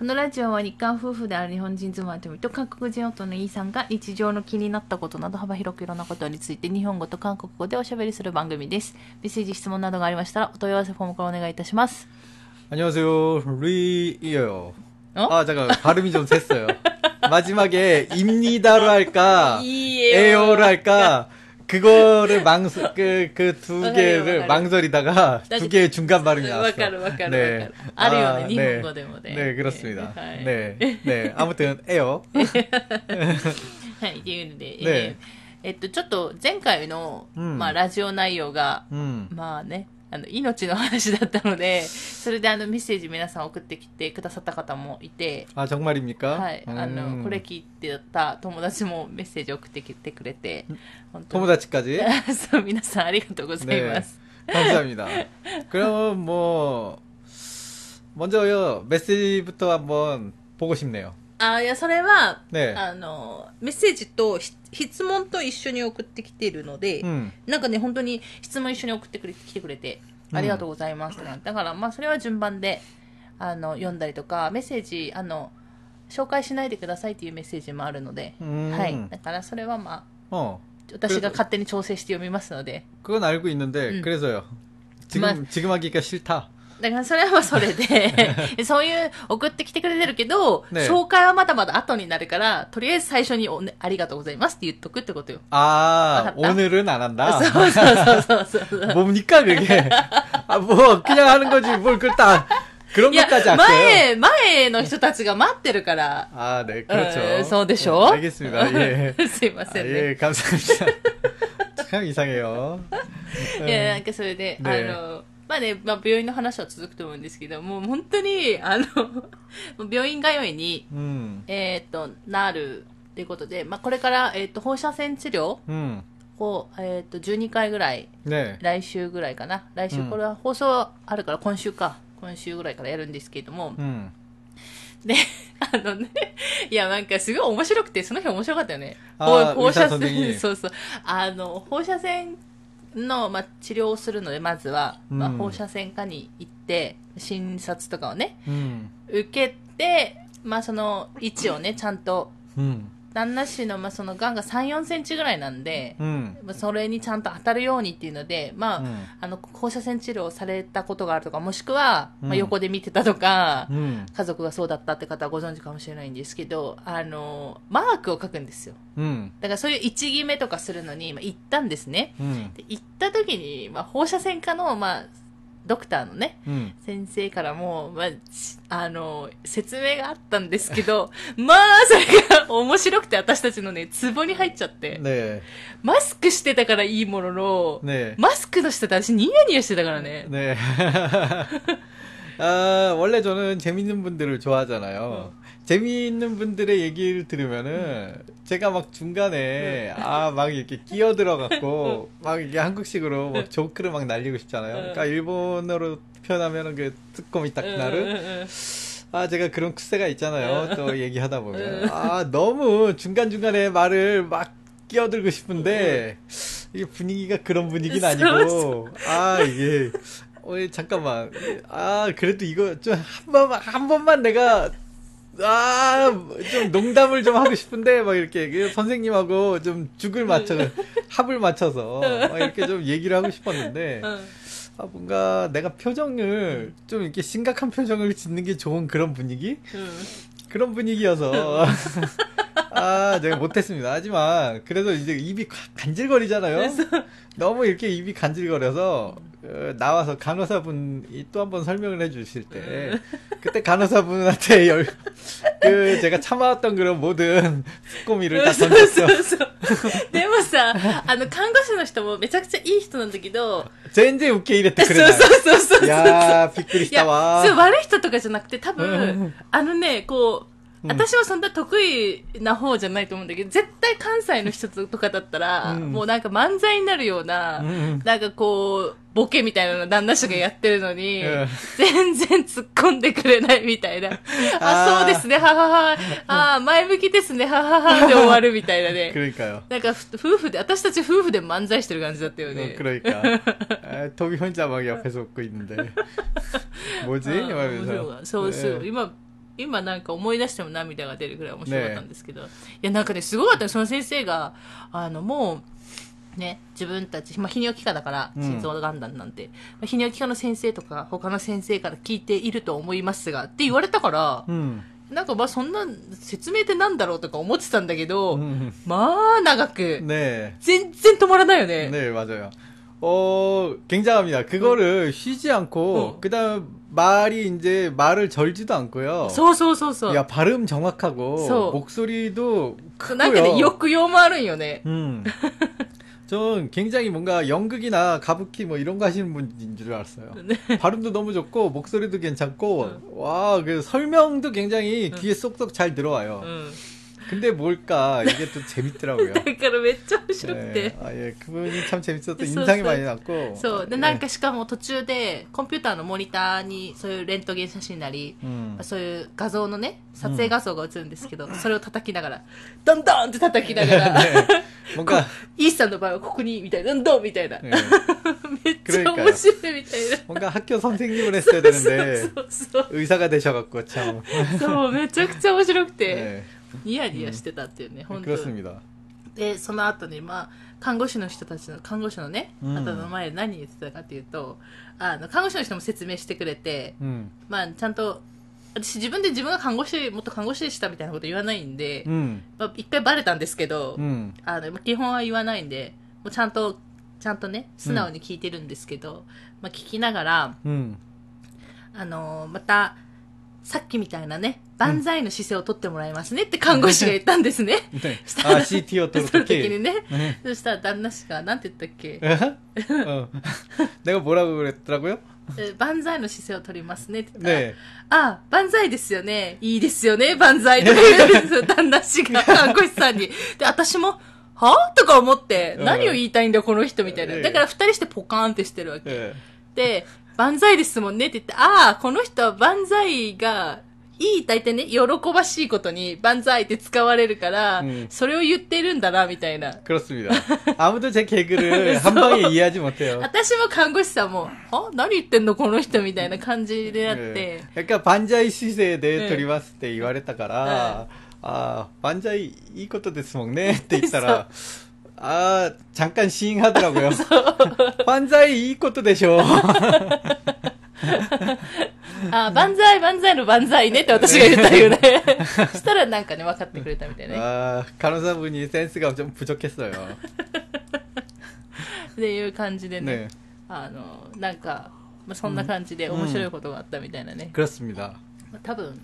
このラジオは日韓夫婦である日本人妻とみと韓国人夫のイーさんが日常の気になったことなど幅広くいろんなことについて日本語と韓国語でおしゃべりする番組です。メッセージ、質問などがありましたらお問い合わせフォームからお願いいたします。 안녕하세요. 루이예요. 어? 아, 잠깐 발음이 좀 샜어요. 마지막에 입니다로 할까? 이에요. 에요로 할까? 그거를 망설 그그 두 와카르, 개를 와카르. 망설이다가 나지- 두 개의 중간 발음이 나왔어. わかるわかるわかる。あるよね、日本語でもね。 네, 그렇습니다. はい。 네, 네. 아무튼 에요. はい、っていうので、ねえーえっと、ちょっと前回の、うんまあ、ラジオ内容が、 음. まあね、 あの、命の話だったので、それであの、メッセージ皆さん送ってきてくださった方もいて、 아 정말입니까? はい、あの、 음. これ聞いてた友達もメッセージ送ってきてくれて、本当に 토모다치까지 そう、皆さんありがとうございます。 감사합니다. 그럼 뭐 먼저요 메시지부터 한번 보고 싶네요. あ、いや、それは、ねあの、メッセージとひ質問と一緒に送ってきているので、 음. なんかね、本当に質問一緒に送ってくれ来てくれて、うんありがとうございますってなだから、まあ、それは順番で、あの、読んだりとか、メッセージ、あの、紹介しないでくださいっていうメッセージもあるので、 음. はい。だから、それはま 어. あ、私が勝手に調整して読みますので、 그건 알고 있는데 음. 그래서요. 지금 마- 지금 하기가 싫다. だからそれはそれで、そういう送ってきてくれてるけど、ね紹介はまだまだ後になるから、とりあえず最初にお、ね、ありがとうございますって言っとくってことよ。 아 알았다. 오늘은 안 한다. そうそうそうそうそう。 뭡니까 그게? 아 뭐 그냥 하는 거지 뭘 그렇다. 그런 いや 것까지 、 할게요. 前、前の人たちが待ってるから、 아, 네, う 그렇죠. んそうでしょ 알겠습니다. 예. すいま 아, せんね。 예, 감사합니다. 참 이상해요. いや、なんかそれで、ねあの、 まあね、まあ、病院の話は続くと思うんですけど、もう本当に、あの病院通いに、うん、えっ、ー、と、なるっていうことで、まあ、これから、えっ、ー、と、放射線治療を、うん、えっ、ー、と、12回ぐらい、ね、来週ぐらいかな。来週、これは放送あるから、今週か。今週ぐらいからやるんですけれども、で、あのね、いや、なんかすごい面白くて、その日面白かったよね。放射線、そうそう。あの、放射線の、まあ、治療をするので、まずは、まあ、うん放射線科に行って、診察とかをね、 음, 受けて、まあ、その位置をね、ちゃんと、 음, 旦那氏の,、まあそのがんが3、4センチぐらいなんで、うん、それにちゃんと当たるようにっていうので、まあ、うん、あの、放射線治療をされたことがあるとか、もしくは、まあ、横で見てたとか、うん、家族がそうだったって方はご存知かもしれないんですけど、あの、マークを書くんですよ。だからそういう1決めとかするのに、まあ、行ったんですね。で行った時に、まあ、放射線科の、まあ、ドクターのね、 음. 先生からも、まあ、しあの、説明があったんですけど、まあ、それが面白くて私たちのね、ツボに入っちゃって、 네, マスクしてたからいいものの、 네, マスクの下で私ニヤニヤしてたからね。 네. 아, 원래 저는 재밌는 분들을 좋아하잖아요. 재미있는 분들의 얘기를 들으면은 제가 막 중간에 아, 막 이렇게 끼어 들어갖고 막 이게 한국식으로 막 조크를 막 날리고 싶잖아요. 그러니까 일본어로 표현하면은 그 뜨꼬미 딱 나를? 아, 제가 그런癖가 있잖아요. 또 얘기하다 보면. 아, 너무 중간 중간에 말을 막 끼어들고 싶은데, 이게 분위기가 그런 분위기는 아니고, 아, 이게, 어, 예, 잠깐만. 아, 그래도 이거 좀 한 번만, 한 번만 내가, 아좀 농담을 좀 하고 싶은데 막 이렇게 그 선생님하고 좀 죽을 맞춰 합을 맞춰서 막 이렇게 좀 얘기를 하고 싶었는데 아 뭔가 내가 표정을 좀 이렇게 심각한 표정을 짓는 게 좋은 그런 분위기? 그런 분위기여서. 아 제가 못했습니다. 하지만 그래도 이제 입이 간질거리잖아요? 너무 이렇게 입이 간질거려서 어, 나와서 간호사분이 또 한 번 설명을 해주실 때 그때 간호사분한테 열, 그 제가 참아왔던 그런 모든 스코미를 다 そう 던졌어. そうそう。でもさ、あの、看護師の人もめちゃくちゃいい人なんだけど、 젠제 웃게 이랬대 そう 그래. そうそうそう。 야 비끌이 いや、 시다와. そう、悪い人とかじゃなくて、多う分ん、あのね、こう、 うん、私はそんな得意な方じゃないと思うんだけど、絶対関西の人とかだったら、うん、もうなんか漫才になるような、うん、なんかこう、ボケみたいなの旦那氏がやってるのに、全然突っ込んでくれないみたいな。あそうですね、ははは。ああ、前向きですね、ははは。で終わるみたいなね。黒いかよ。なんか、夫婦で、私たち夫婦で漫才してる感じだったよね。黒いか。飛び혼자ン옆에서웃もう는 데。 뭐 지? 아, るそうそう。今、今なんか思い出しても涙が出るぐらい面白かったんですけど、いやなんかねすごかったよその先生があのもうね自分たち、まあ、泌尿器科だからうん心臓がんだんなんて、まあ泌尿器科の先生とか他の先生から聞いていると思いますがって言われたから、うん。なんかまあそんな説明ってなんだろうとか思ってたんだけど、うんまあ長く、 네. 全然止まらないよね。 네, 맞아요. 어, 굉장합니다. 그거를 쉬지 않고, 어. 그 다음 말이 이제 말을 절지도 않고요. そうそうそうそう。 야, 발음 정확하고, 소. 목소리도 なんかね、 크고요. 抑揚もあるんよね。 음. 전 굉장히 뭔가 연극이나 가부키 뭐 이런 거 하시는 분인 줄 알았어요. 네. 발음도 너무 좋고, 목소리도 괜찮고, 와, 그 설명도 굉장히 귀에 쏙쏙 잘 う 들어와요. ん。 근데 뭘까, 이게 또 재밌더라고요. だからめっちゃ面白く 네. て。 아, 예, 그분이 참 재밌었던 소, 인상이 소. 많이 났고. そう。で、 예. なんかしかも途中で、コンピューターのモニターに、そういうレントゲン写真なり、 음. そういう画像のね、撮影画像が映るんですけど、それを叩きながら、ドンドンって叩きながら、 네. 뭔가 イースさんの場合はここに、みたいな、ドンドンみたいな。 네. めっちゃ面白いみたいな。 뭔가 학교 선생님을 했어야 되는데 そうそう 의사가 되셔갖고 참. そう。そう、めちゃくちゃ面白くて、 네. ニヤニヤしてたっていうね、うん、本当。にでその後にまあ看護師の人たちの看護師のね、うん、方の前で何言ってたかっていうとあの看護師の人も説明してくれて、うん、まあちゃんと私自分で自分が看護師もっと看護師でしたみたいなこと言わないんで、まあ、一回バレたんですけど、あの基本は言わないんでもうちゃんとちゃんとね素直に聞いてるんですけど、まあ、聞きながら、あのまた。さっきみたいなね、万歳の姿勢をとってもらいますねって看護師が言ったんですね。 네. したら 아, CT を取るその時 기 にね。 네. そしたら旦那氏が、なんて言ったっけ 어. 내가 뭐라고 그랬더라고요? え万歳の姿勢を取りますねって言ったら、 네. あ、万歳ですよね。いいですよね、万歳とか言うんですよ、旦那氏が看護師さんに。で、私も、はとか思って、うん何を言いたいんだ、この人みたいな。ええだから二人してポカーンってしてるわけ。 네. で、 万歳ですもんねって言って、ああ、この人は万歳が、いい、大体ね、喜ばしいことに万歳って使われるから、うんそれを言ってるんだな、みたいな。 그렇습니다. 아무도 제 개그를 한 방에 이해하지 못해요. 私も看護師さんも、あ何言ってんのこの人みたいな感じであって、 네. 그러니까 반자이 시세에 대해 네. 들이봤을 때 이와랬다가라 아 반자이 이 것도 됐어 먹네 때 있다라 아 잠깐 시잉하더라고요. 반자이 이 것도 되셔. あ、万歳万歳の万歳ねって私が言ったよね。そしたらなんかね、分かってくれたみたいね。 아 간호사분이 센스가 좀 부족했어요. っていう感じでね、 네 あの、なんか、まあ、そんな感じで面白いことがあったみたいなね。 그렇습니다. まあ多分、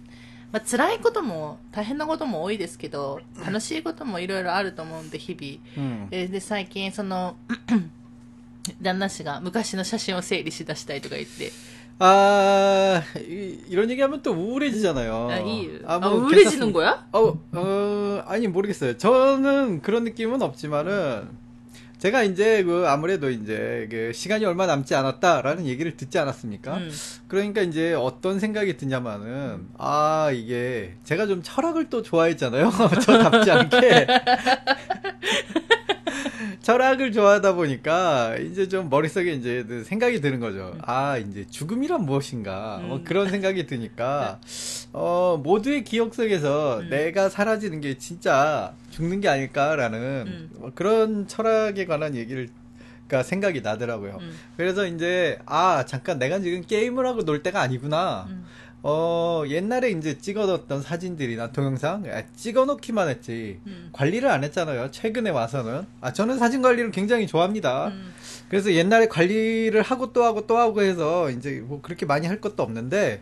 まあ、辛いことも大変なことも多いですけど、楽しいこともいろいろあると思うんで、日々。 음. で、で最近、その、旦那氏が昔の写真を整理しだしたいとか言って、 아 이, 이런 얘기하면 또 우울해지잖아요. あ、いいよ。 아, あ、 뭐 うれじの 괜찮습니다. 子や 어, 어, 아니, 모르겠어요. 저는 그런 느낌은 없지만은, 제가 이제 그 아무래도 이제 그 시간이 얼마 남지 않았다라는 얘기를 듣지 않았습니까? うん。 그러니까 이제 어떤 생각이 드냐면은, 아, 이게 제가 좀 철학을 또 좋아했잖아요. 저답지 않게. 철학을 좋아하다 보니까 이제 좀 머릿속에 이제 생각이 드는 거죠. 아, 이제 죽음이란 무엇인가. 뭐 음. 그런 생각이 드니까, 어, 모두의 기억 속에서 음. 내가 사라지는 게 진짜 죽는 게 아닐까라는 음. 뭐 그런 철학에 관한 얘기를, 가 생각이 나더라고요. 그래서 이제, 아, 잠깐 내가 지금 게임을 하고 놀 때가 아니구나. 어, 옛날에 이제 찍어뒀던 사진들이나 동영상 아, 찍어놓기만 했지 음. 관리를 안 했잖아요. 최근에 와서는 아 저는 사진 관리를 굉장히 좋아합니다. 음. 그래서 옛날에 관리를 하고 또 하고 또 하고 해서 이제 뭐 그렇게 많이 할 것도 없는데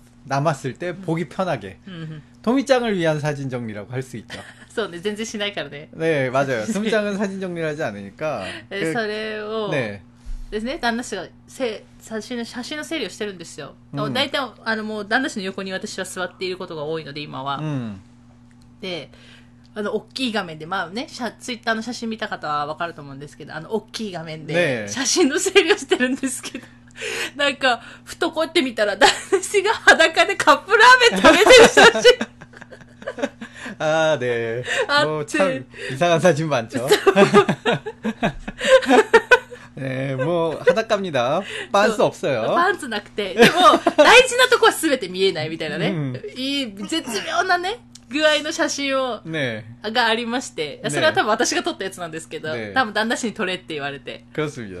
남았을 때 보기 편하게 うんうん。 토미짱을 위한 사진 정리라고 할 수 있죠. そうね、全然しないからね。 네 맞아요. 토미짱은 사진 정리를 하지 않으니까 え 그- それを、 네 ですね、旦那氏がせ写真の写真の整理をしてるんですよ。うん大体、あのもう旦那氏の横に私は座っていることが多いので、今は。 음. で、 あの、大きい画面で、まあね、シャツイッターの写真見た方はわかると思うんですけど、あの、大きい画面ねでえ、写真の整理をしてるんですけど、 なんか、ふとこうやって見たら、男子が裸でカップラーメン食べてる写真。 아, 네. 아, 뭐, 네. 참, 이상한 사진 많죠. 네, 뭐, 하닷갑니다. 빤스 없어요. パンツなくて。でも、大事なとこは全て見えないみたいなね。うんいい、絶妙なね、具合の写真を、 네, がありまして、それは多分私が撮ったやつなんですけど、ね多分旦那氏に撮れって言われて。 그렇습니다.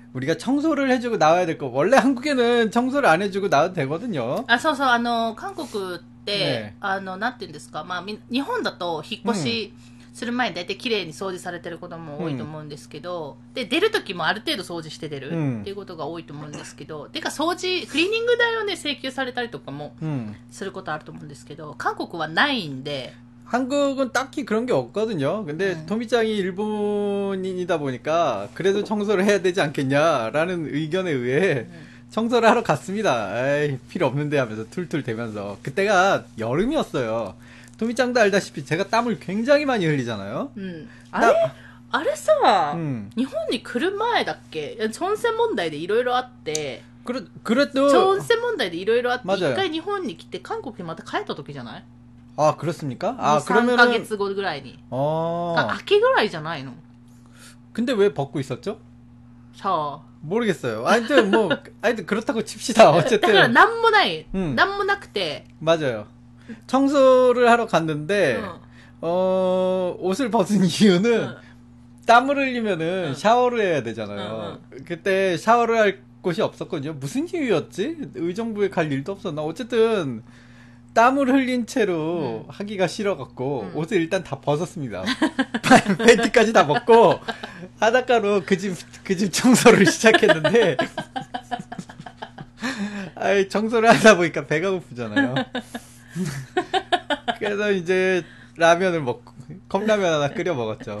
우리가 청소를 해주고 나와야 될 거. 원래 한국에는 청소를 안 해주고 나와도 되거든요. あ、そうそう、あの、韓国って、ねあの、なんていうんですか、まあ、み日本だと引っ越しする前に大体綺麗に掃除されてることも多いと思うんですけど、で、出る時もある程度掃除して出るうんっていうことが多いと思うんですけど、てか掃除、クリーニング代をね、請求されたりとかも 음. することあると思うんですけど、韓国はないんで、 한국은 딱히 그런 게 없거든요. 근데 음. 토미짱이 일본인이다 보니까 그래도 청소를 해야 되지 않겠냐라는 의견에 의해 청소를 하러 갔습니다. 에이, 필요 없는데 하면서 툴툴 대면서. 그때가 여름이었어요. 토미짱도 알다시피 제가 땀을 굉장히 많이 흘리잖아요. うん。あれあれさ、 음. 日本に来る前だっけ温泉問題でいろいろあって、 그래, 温 그래도 泉問題でいろいろあって、 맞아요 一回日本に来て韓国にまた帰った時じゃない 아, 그렇습니까? 아, 3ヶ 그러면은 月後ぐらいに。 어. あ、秋ぐらいじゃないの 근데 왜 벗고 있었죠? さあ。 모르겠어요. 하여튼 뭐 하여튼 그렇다고 칩시다. だから 어쨌든 なんもない。うんなんもなくて。 맞아요. 청소를 하러 갔는데 うん 어, 옷을 벗은 이유는 うん 땀을 흘리면은 응. 샤워를 해야 되잖아요. 그때 샤워를 할 곳이 없었거든요. 무슨 이유였지? 의정부에 갈 일도 없었나? 어쨌든 땀을 흘린 채로 응. 하기가 싫어갖고 응. 옷을 일단 다 벗었습니다. 팬티까지 다 벗고 하닷가로 그 집 그 집 청소를 시작했는데 아이 청소를 하다 보니까 배가 고프잖아요. 그래서 이제 라면을 먹고 컵라면 하나 끓여 먹었죠.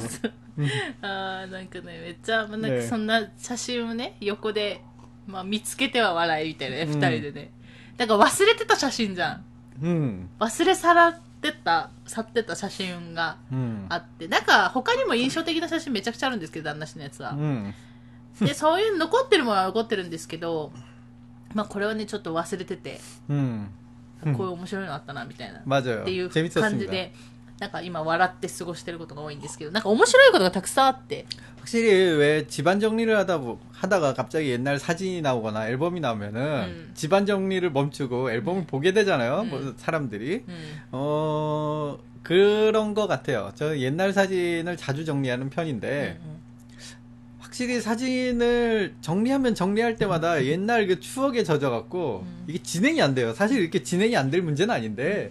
あーなんかね、めっちゃ、まあなんねかそんな写真をね、横で、まあ見つけては笑いみたいなね、うん二人でね。だから忘れてた写真じゃん。 うん、忘れ去らってた去ってた写真があって、うん、なんか他にも印象的な写真めちゃくちゃあるんですけど旦那氏のやつは、うん、でそういう残ってるものは残ってるんですけど、まあ、これはねちょっと忘れてて、うん、こういう面白いのあったなみたいな、っていう感じでなんか今笑って過ごしてることが多いんですけど、なんか面白いことがたくさんあって、 확실히 왜 집안 정리를 하다 보, 하다가 갑자기 옛날 사진이 나오거나 앨범이 나오면은 음. 집안 정리를 멈추고 앨범을 보게 되잖아요. 음. 뭐 사람들이 うん。 어 그런 것 같아요. 저는 옛날 사진을 자주 정리하는 편인데 うんうん 확실히 사진을 정리하면 정리할 때마다 옛날 그 추억에 젖어갖고 음. 이게 진행이 안 돼요. 사실 이렇게 진행이 안 될 문제는 아닌데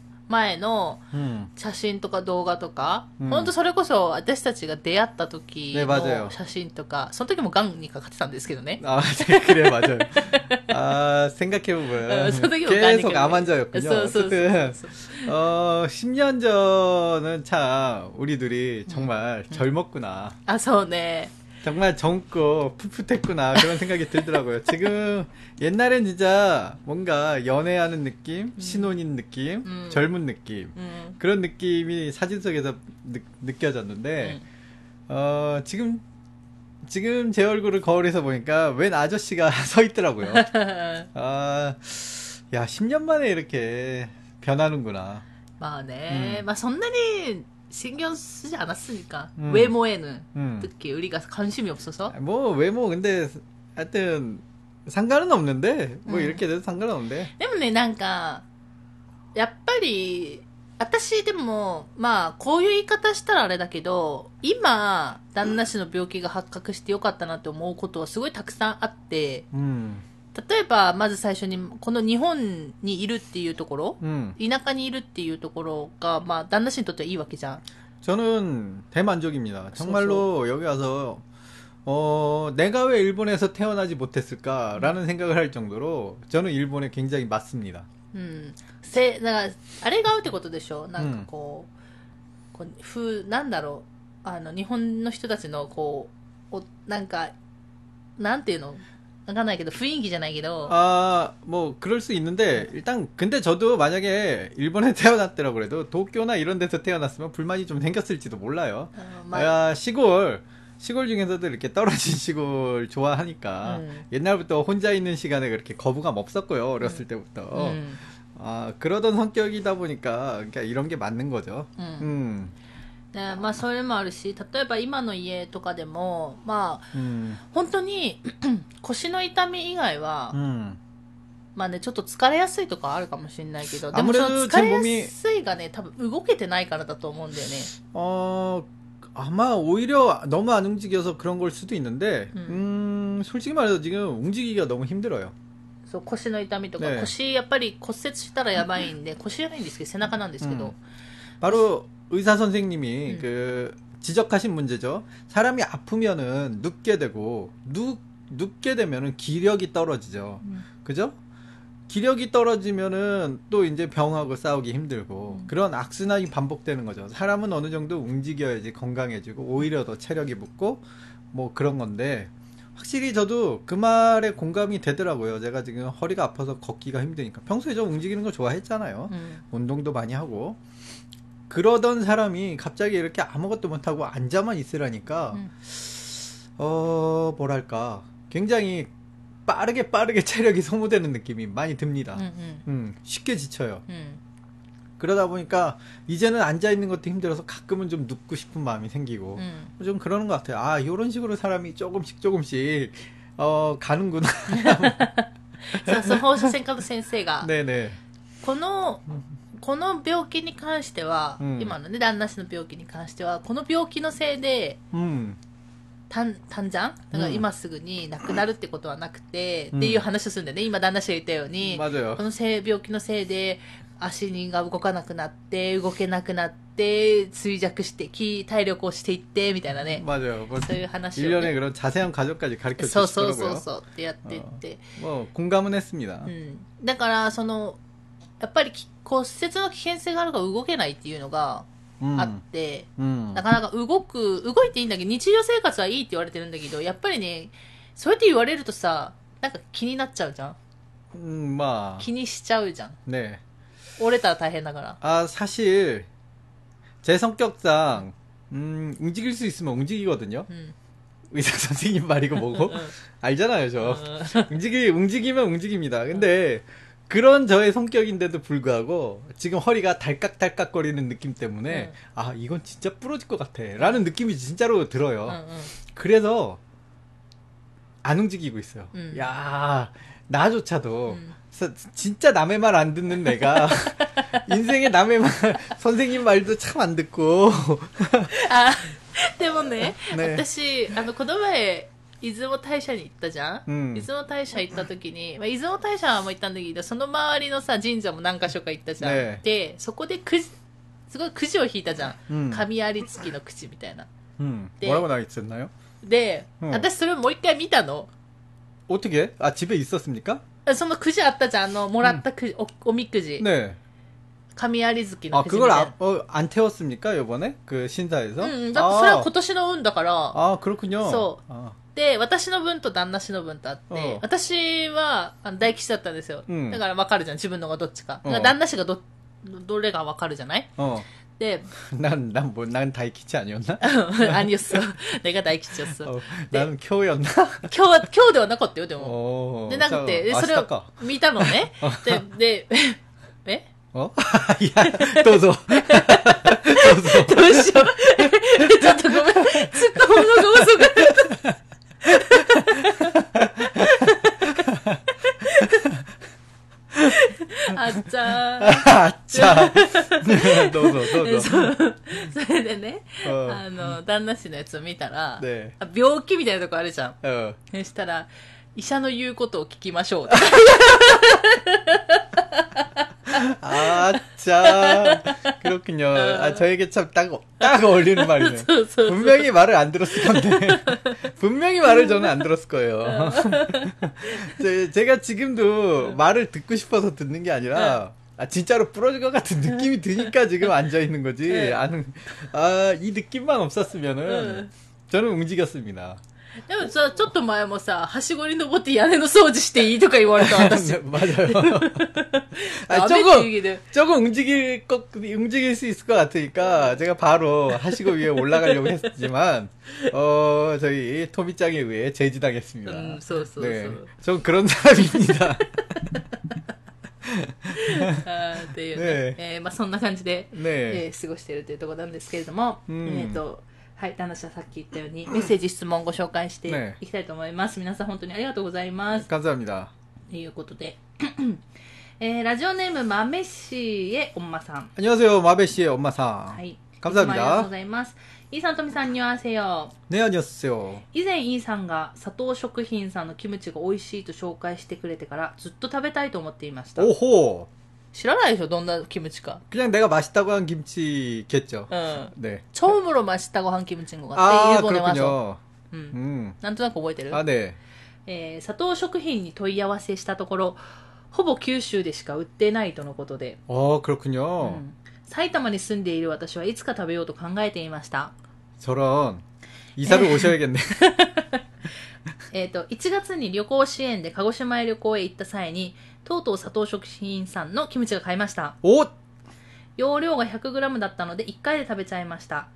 前の 음. 写真とか動画とか、うんほんとそれこそ私たちが出会った時ね맞아요 の写真とか、その時もガンにかかってたんですけどね。 아, 네, 그래, 맞아요. 아, 생각해보면. 어, 선생님 계속 오가니까. 암환자였군요. そうそうそう 어쨌든, そう。 어, 10년 전은 참, 우리 둘이 정말 젊었구나. あ、そうね。 정말 젊고 풋풋했구나. 그런 생각이 들더라고요. 지금, 옛날엔 진짜 뭔가 연애하는 느낌, 신혼인 느낌, 음. 젊은 느낌. うん。 그런 느낌이 사진 속에서 느, 느껴졌는데, 어, 지금, 지금 제 얼굴을 거울에서 보니까 웬 아저씨가 서 있더라고요. 아, 야, 10년 만에 이렇게 변하는구나. まあね、うんまあそんなに 신경쓰지않았으니까 음. 외모에는 음. 특히 우리가 관심이 없어서 뭐, 외모, 근데, 하여튼 상관은 없는데 뭐 음. 이렇게 돼도 상관은 없는데 でもね、なんか、やっぱり、私でも、まあ、こういう言い方したらあれだけど、今、旦那氏の病気が発覚してよかったなって思うことはすごいたくさんあって、 음, 例えば、まず最初に、この日本にいるっていうところ、 음. 田舎にいるっていうところが、まあ、旦那氏にとってはいいわけじゃん。 저는 대만족입니다. 정말로 여기 와서 어 내가 왜 일본에서 태어나지 못했을까라는 생각을 할 정도로 저는 일본에 굉장히 맞습니다. うん。せ、だから、あれが合うってことでしょなんかこう、こうふなんだろう、あの、日本の人たちの、こう、おなんか、なんていうの わかんないけど、雰囲気じゃないけど、 아, 뭐 그럴 수 있는데 일단 근데 저도 만약에 일본에 태어났더라 그래도 도쿄나 이런 데서 태어났으면 불만이 좀 생겼을지도 몰라요. あのまあ、 아, 시골 시골 중에서도 이렇게 떨어진 시골 좋아하니까 음. 옛날부터 혼자 있는 시간에 그렇게 거부감 없었고요 어렸을 う 때부터 ん。 아 그러던 성격이다 보니까 그러니까 이런 게 맞는 거죠. うん。 음, でまあ、それもあるし、例えば今の家とかでも、まあ、 음, 本当に腰の痛み以外は、 음. まあね、ちょっと疲れやすいとかはあるかもしれないけど、でもあその疲れ全部みやすいがね、多分動けてないからだと思うんだよね。 어 아마 오히려 너무 안 움직여서 그런 걸 수도 있는데 음. 음, 솔직히 말해서 지금 움직이기가 너무 힘들어요. そう腰の痛みとか、ね腰やっぱり骨折したらやばいんで腰じゃないんですけど背中なんですけど、 음. 바로 의사 선생님이 음. 그 지적하신 문제죠. 사람이 아프면은 눕게 되고 눕 눕게 되면은 기력이 떨어지죠. 음. 그죠? 기력이 떨어지면은 또 이제 병하고 싸우기 힘들고 음. 그런 악순환이 반복되는 거죠. 사람은 어느 정도 움직여야지 건강해지고 오히려 더 체력이 붙고 뭐 그런 건데 확실히 저도 그 말에 공감이 되더라고요. 제가 지금 허리가 아파서 걷기가 힘드니까 평소에 저 움직이는 거 좋아했잖아요. うん、 운동도 많이 하고 그러던 사람이 갑자기 이렇게 아무것도 못하고 앉아만 있으라니까 음. 어 뭐랄까 굉장히 빠르게 빠르게 체력이 소모되는 느낌이 많이 듭니다. うんうん、 음, 쉽게 지쳐요. うん、 그러다 보니까 이제는 앉아 있는 것도 힘들어서 가끔은 좀 눕고 싶은 마음이 생기고 うん、 좀 그러는 것 같아요. 아 이런 식으로 사람이 조금씩 조금씩 어 가는구나. そうそう放射線科の先生が、 네네. この この病気に関しては、うん今のね旦那氏の病気に関してはこの病気のせいで 음 短短じゃんだからうん今すぐに亡くなるってことはなくて、うんっていう話をするんだよね今旦那氏が言ったように、 맞아요. このせい病気のせいで足が動かなくなって動けなくなって衰弱してき体力をしていってみたいなね 맞아요. 뭐 そういう話を、 일련의 ね、 그런 자세한 가족까지 가르쳐 そうそうそう 주시더라고요. そうってやっていって、 뭐 공감은 했습니다. うん、だからそのやっぱりき 骨折の危険性があるから動けないっていうのが 음, あって、 음. なかなか動く動いていいんだけど日常生活はいいって言われてるんだけどやっぱりねそうやって言われるとさなんか気になっちゃうじゃん 음, 마. 気にしちゃうじゃん 네. 折れたら大変だから 아, 사실, 제 성격상, 음, 움직일 수 있으면 움직이거든요. うん、 의사 선생님 말이고 뭐고. うん 알잖아요, 저. うん 움직이, 움직이면 움직입니다. 근데, 그런 저의 성격인데도 불구하고, 지금 허리가 달깍달깍 거리는 느낌 때문에, 응. 아, 이건 진짜 부러질 것 같아. 라는 느낌이 진짜로 들어요. うんうん 그래서, 안 움직이고 있어요. 음. 야, 나조차도, 음. 서- 진짜 남의 말 안 듣는 내가, 인생에 남의 말, 선생님 말도 참 안 듣고, あ、でもね、ね私、あの、この前、 出雲大社に行ったじゃん、うん出雲大社行った時に、まあ、出雲大社も行ったんだけど、その周りのさ、神社も何か所か行ったじゃん。ねで、そこでくじ、すごいくじを引いたじゃん。うん神有月のくじみたいな。 음, 네. 뭐라고 나와 있었나요? で、うん私それをもう一回見たの。 어떻게? 아, 집에 있었습니까? そのくじあったじゃん、あの、もらったくじ、おおみくじ。 네. 神有月の 아, くじみたい 그걸 な。 아, 어, 안 태웠습니까, 요번에? 그 신사에서? うん、だってそれは今年の運だから、 아, 그렇군요. 소. 아, で、私の分と旦那氏の分とあって、うん私はあの大吉だったんですよ。うんだから分かるじゃん、自分のがどっちか。うんだから旦那氏がど、どれが分かるじゃない 어. で、 난, 난 뭐, 난 다이키치 아니었나? アニオス。내가大吉였어 어, 나는 쿄였나? 今日は、今日ではなかったよ、でも。 어. で、なくて、で 자, それを 아시다까? 見たのね。で、で、え 어? 야, 또zo. どうしよう。ちょっとごめん。突っ込むのが遅かった。 あっちゃー。あっちゃー。どうぞ、どうぞ。それでね、あの、旦那氏のやつを見たら、ね、病気みたいなとこあるじゃん。うん。そしたら、医者の言うことを聞きましょう。あっちゃー.그렇군 요. 아, 저에게 참 딱, 딱 어울리는 말이네 요. 분명히 말을 안 들었을 건 데. 분명히 말을 저는 안 들었을 거예요. 제- 제가 지금도 말을 듣고 싶어서 듣는 게 아니라, 아, 진짜로 부러질 것 같은 느낌이 드니까 지금 앉아 있는 거지. 네. 아는, 아, 이 느낌만 없었으면은, 응. 저는 움직였습니다. でもさ、ちょっと前もさ、はしごに登って屋根の掃除していいとか言われた私。 맞아요. 아, ダメって 조금, 言うけど 조금 움직일 것, 움직일 수 있을 것 같으니까 제가 바로 하시고 위에 올라가려고 했지만, 어, 저희 토미짱에 의해 제지당했습니다. うん、そうそうそう。 네. 전 그런 사람입니다. あーっていうね。ねえーまあそんな感じで、 네. えー過ごしているというところなんですけれども、うんえっ、と、 はい、旦那さんさっき言ったように、メッセージ、質問ご紹介していきたいと思います。ね、皆さん本当にありがとうございます。感謝だ。ということで、えー、ラジオネーム、まめしえおんまさん。こんにちは、まめしえおんまさん。はい。感謝だ。ありがとうございます。イーさん、とみさん、にわせよ。ね、あにわせよ。以前、イーさんが佐藤食品さんのキムチが美味しいと紹介してくれてから、ずっと食べたいと思っていました。おほう。らないでしょどんなキムチか。 그냥 내가 맛있다고 한 김치겠죠. うん。 네. 처음으로 맛있다고 한 김치인 것 같아. 아, 일본에 와서. 그렇군요. うん。 음. なんとなく覚えてる、 아, 네. えー佐藤食品に問い合わせしたところ、ほぼ九州でしか売ってないとのことで、 어, う 그렇군요. ん埼玉に住んでいる私はいつか食べようと考えていました。 저런. 이사를 오셔야겠네. えっ、と、1月に旅行支援で鹿児島へ旅行へ行った際に、 とうとう佐藤食品さんのキムチが買いました。 오! 容量が 100g だったので1回で食べちゃいました。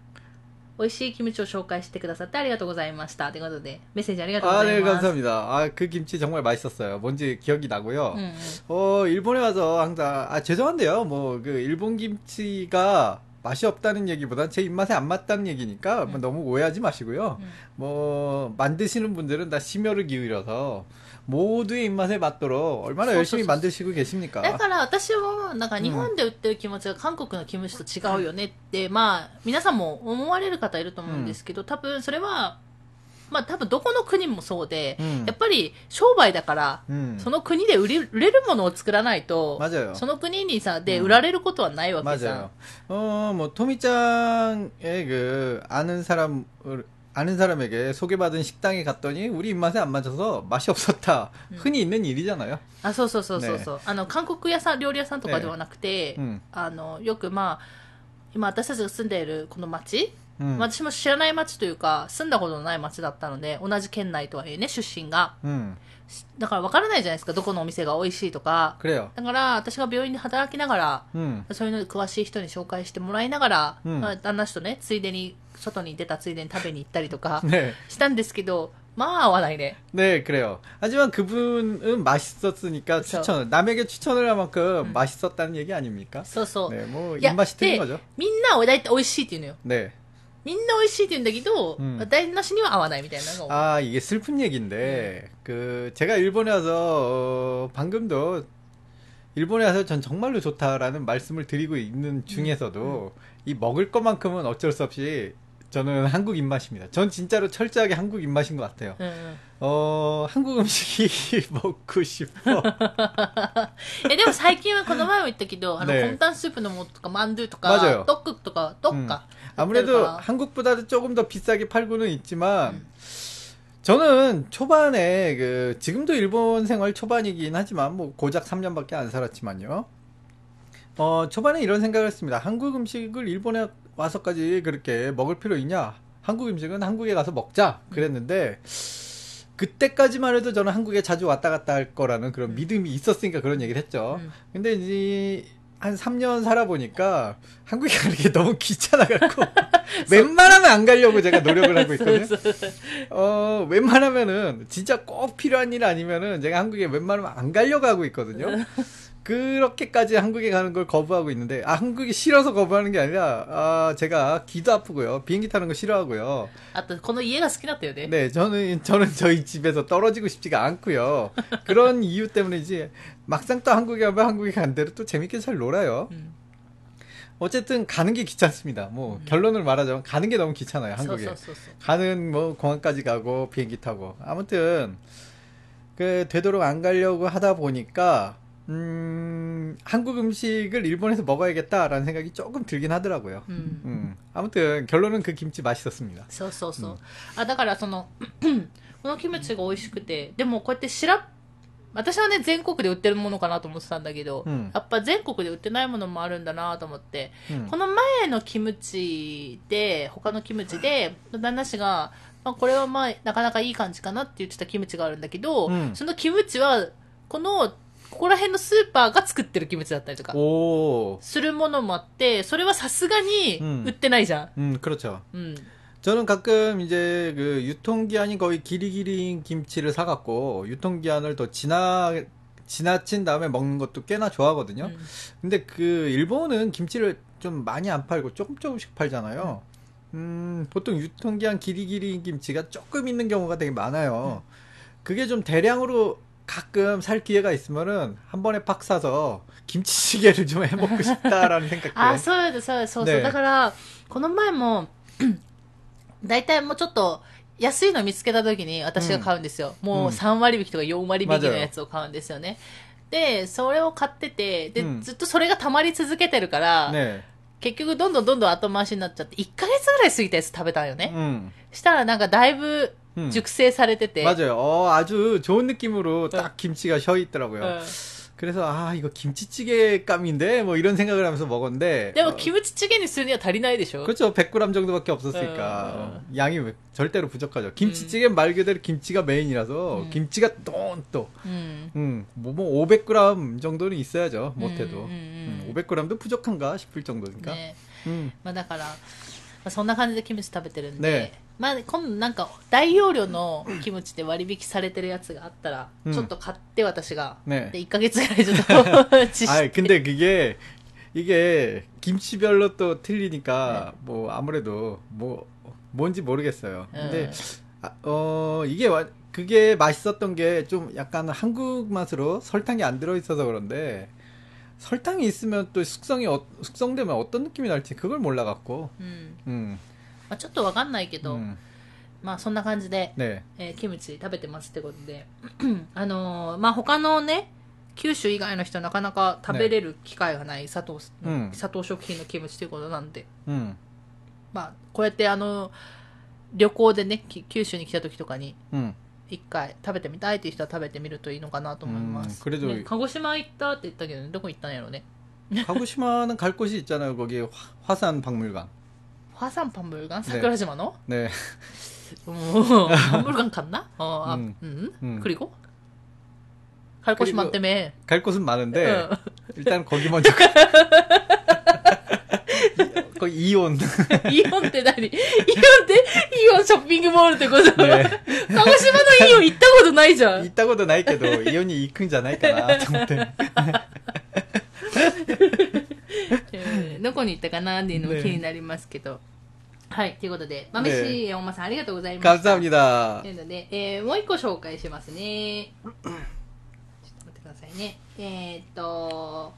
美味しいキムチを紹介してくださってありがとうございました。ということで、メッセージありがとうご 아, ざい 네, ます。 감사합니다. 아, 그 김치 정말 맛있었어요. 뭔지 기억이 나고요. うんうん 어, 일본에 와서 항상, 아, 죄송한데요. 뭐, 그, 일본 김치가 맛이 없다는 얘기보단 제 입맛에 안 맞다는 얘기니까 뭐 너무 오해하지 마시고요. 음. 뭐, 만드시는 분들은 다 심혈을 기울여서 모두의 입맛에 맞도록 얼마나そうそうそう 열심히 만드시고 계십니까? だから私は、なんか日本で売ってるキムチが韓国のキムチと違うよねって、まあ、皆さんも思われる方いると思うんですけど、多分それは、まあ多分どこの国もそうで、うんやっぱり商売だから、 음. その国で売れ売れるものを作らないと、 맞아요. その国にさ、で、うん売られることはないわけさ 맞아요. 。 어, 뭐, 토미짱의 그, 아는 사람, 아는 사람에게 소개받은 식당에 갔더니 우리 입맛에 안 맞아서 맛이 없었다. 흔히 있는 일이잖아요. あ、そうそうそうそうそう、あの、韓国屋さん、料理屋さんとかではなくて、 음. あの、よくまあ、今私たちが住んでいるこの町、 음. 私も知らない町というか、住んだことのない町だったので、同じ県内とはいえね、出身が。 음. だから分からないじゃないですか、どこのお店が美味しいとか。 그래요. だから、私が病院で働きながら、 음. そういうのに詳しい人に紹介してもらいながら、うんまあ、旦那氏とね、ついでに、外に出たついでに食べに行ったりとか 네. したんですけど、まあ合わないね。 네, 그래요. 하지만 그분은 맛있었으니까 그쵸. 추천, 남에게 추천을 할 만큼 맛있었다는 얘기 아닙니까? そうそう。 네, 뭐, いや 입맛이 틀린 で 거죠. みんな大体美味しいって言うのよ。 네. みんな美味しいって言うんだけど、うん旦那氏には合わないみたいなのが多い。 아, 이게 슬픈 얘기인데, 그, 제가 일본에 와서, 어, 방금도, 일본에 와서 전 정말로 좋다라는 말씀을 드리고 있는 중에서도, 이 먹을 것만큼은 어쩔 수 없이, 저는 한국 입맛입니다. 전 진짜로 철저하게 한국 입맛인 것 같아요. うんうん。 어, 한국 음식이 먹고 싶어. え、でも最近はこの前も言ったけど、あの、ねコンタンスープの素とか、マンドゥとか、 맞아요 ドックとか、ドッカ。 아무래도. 한국보다도 조금 더 비싸게 팔고는 있지만 저는 초반에 그 지금도 일본 생활 초반이긴 하지만 뭐 고작 3년밖에 안 살았지만요. 어 초반에 이런 생각을 했습니다. 한국 음식을 일본에 와서까지 그렇게 먹을 필요 있냐? 한국 음식은 한국에 가서 먹자 그랬는데 그때까지만 해도 저는 한국에 자주 왔다 갔다 할 거라는 그런 믿음이 있었으니까 그런 얘기를 했죠. 음. 근데 이제 한 3년 살아보니까 한국에 가는 게 너무 귀찮아갖고 웬만하면 안 가려고 제가 노력을 하고 있거든요. 어, 웬만하면은 진짜 꼭 필요한 일 아니면은 제가 한국에 웬만하면 안 가려고 하고 있거든요. 그렇게까지 한국에 가는 걸 거부하고 있는데 아 한국이 싫어서 거부하는 게 아니라 아 제가 귀도 아프고요 비행기 타는 거 싫어하고요 あと、この家が好きだったよね。 네 저는 저는 저희 집에서 떨어지고 싶지가 않고요 그런 이유 때문이지 막상 또 한국에 가면 한국에 간 대로 또 재밌게 잘 놀아요 うん 어쨌든 가는 게 귀찮습니다. 뭐 결론을 말하자면 가는 게 너무 귀찮아요. そう 한국에. そうそうそう 가는 뭐 공항까지 가고 비행기 타고 아무튼 그 되도록 안 가려고 하다 보니까 음 한국 음식을 일본에서 먹어야겠다라는 생각이 조금 들긴 하더라고요. うん 음 아무튼 결론은 그 김치 맛있었습니다. そうそうそう、あだからそのこのキムチが美味しくてでもこうやってしら私はね全国で売ってるものかなと思ってたんだけど、うんやっぱ全国で売ってないものもあるんだなと思って、 음. この前のキムチで他のキムチで旦那氏が、まあ、これはまあなかなかいい感じかなって言ってたキムチがあるんだけど、うんそのキムチはこの ここら辺のスーパーが作ってるキムチだったりとか 오, するものもあってそれはさすがにうん売ってないじゃん、 음 그렇죠. うん、 저는 가끔 이제 그 유통기한이 거의 길이길이인 김치를 사갖고 유통기한을 더 지나 지나친 다음에 먹는 것도 꽤나 좋아하거든요. うん 근데 그 일본은 김치를 좀 많이 안 팔고 조금 조금씩 팔잖아요. 음, 보통 유통기한 길이길이인 김치가 조금 있는 경우가 되게 많아요. 그게 좀 대량으로 가끔 살 기회가 있으면은 한 번에 팍 사서 김치찌개를 좀 해먹고 싶다라는 생각도. あ、そうやで、そうや、そうそう。ねだから、この前も、だいたいもうちょっと、安いの見つけた時に私が買うんですよ。もう3割引きとか4割引きのやつを買うんですよね。で、それを買ってて、で、うんずっとそれが溜まり続けてるから、 네. 結局どんどんどんどん後回しになっちゃって、1ヶ月ぐらい過ぎたやつ食べたんよね。 음. したらなんかだいぶ 음. 熟成されてて。 맞아요. 어, 아주 좋은 느낌으로 딱 김치가 셔 있더라고요. うん 그래서 아 이거 김치찌개 감인데 뭐 이런 생각을 하면서 먹었는데 でも、 어, キムチチゲにするには足りないでしょ 그렇죠 100g 정도밖에 없었으니까 어, 어, 양이 절대로 부족하죠 김치찌개 말 그대로 김치가 메인이라서 음. 김치가 똥또 うん。 음, 뭐, 뭐 500g 정도는 있어야죠 못해도 음, 음, 음. 음, 500g도 부족한가 싶을 정도니까 ね。 음. まあだから、まあ、そんな感じでキムチ食べてるんで、ね まあ今度なんか大容量のキムチで割引されてるやつがあったら、うんちょっと買って私が、 네. で1ヶ月ぐらいちょっと知 아 識 근데 그게 이게 김치별로 또 틀리니까 뭐 아무래도 뭐 뭔지 모르겠어요. 근데 네. 아, 어 이게 와- 그게 맛있었던 게 좀 약간 한국 맛으로 설탕이 안 들어 있어서 그런데 설탕이 있으면 또 숙성이 어- 숙성되면 어떤 느낌이 날지 그걸 몰라 갖고 うん。 음, まあちょっとわかんないけど、 음, まあそんな感じで、 네, えーキムチ食べてますってことで、あのーまあ他のね、九州以外の人なかなか食べれる機会がない佐藤、うん佐藤食品のキムチということなんで、 음, まあこうやってあの、旅行でね、き九州に来た時とかに、 음. 一回食べてみたいっていう人は食べてみるといいのかなと思います。うん그래도 ね鹿児島行ったって言ったけど、ね、どこ行ったんやろうね。 가고시마는 갈 곳이 있잖아요. 거기 화- 화산 박물관. 화산 박물관?桜島の 네, 어, 박물관 갔나? 어, 아, 음. 음. 음. 그리고? 갈 곳이 그리고- 많다며. 갈 곳은 많은데 어. 일단 거기 먼저 가. 거기 이온. 이온って何イオンってイオンショッピングモールってこと、 네. 鹿児島のイオン行ったことないじゃん。 있다고도 나이게도 이온이 이큰じゃないかなと思って。 えーどこに行ったかなっていうのもね気になりますけど。はい、ということで、豆ねしおまさんありがとうございました。 감사합니다. というので、えーもう一個紹介しますね。ちょっと待ってくださいね。えーっと、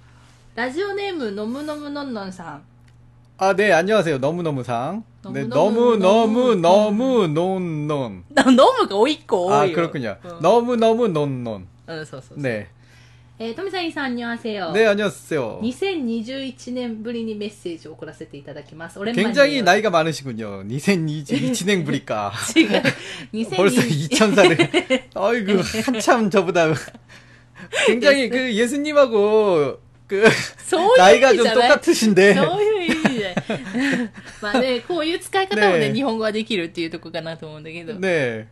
ラジオネームのむのむのんのんさん。 아, 네, 안녕하세요. 너무너무상. 네, 너무너무, 너무너무너무 논논. な飲むがおいっ子多 아, いよ。 그렇군요. うん 너무너무 논논. うん、そうそうそう。 네. えー、富さんさん、にわせよ。 네, 안녕하세요. 2021年ぶりにメッセージを送らせていただきます。俺 굉장히 나이가 많으시군요. 2022년 부리까. 違う。 벌써 2020 2000살을. 아이고, 한참 저보다. 굉장히 그 예수님하고 그 そういう意 나이가 味 좀 じゃない。 똑같으신데. そういう意味じゃない。まあね、こういう使い方もね、ね日本語はできるっていうとこかなと思うんだけど。 네.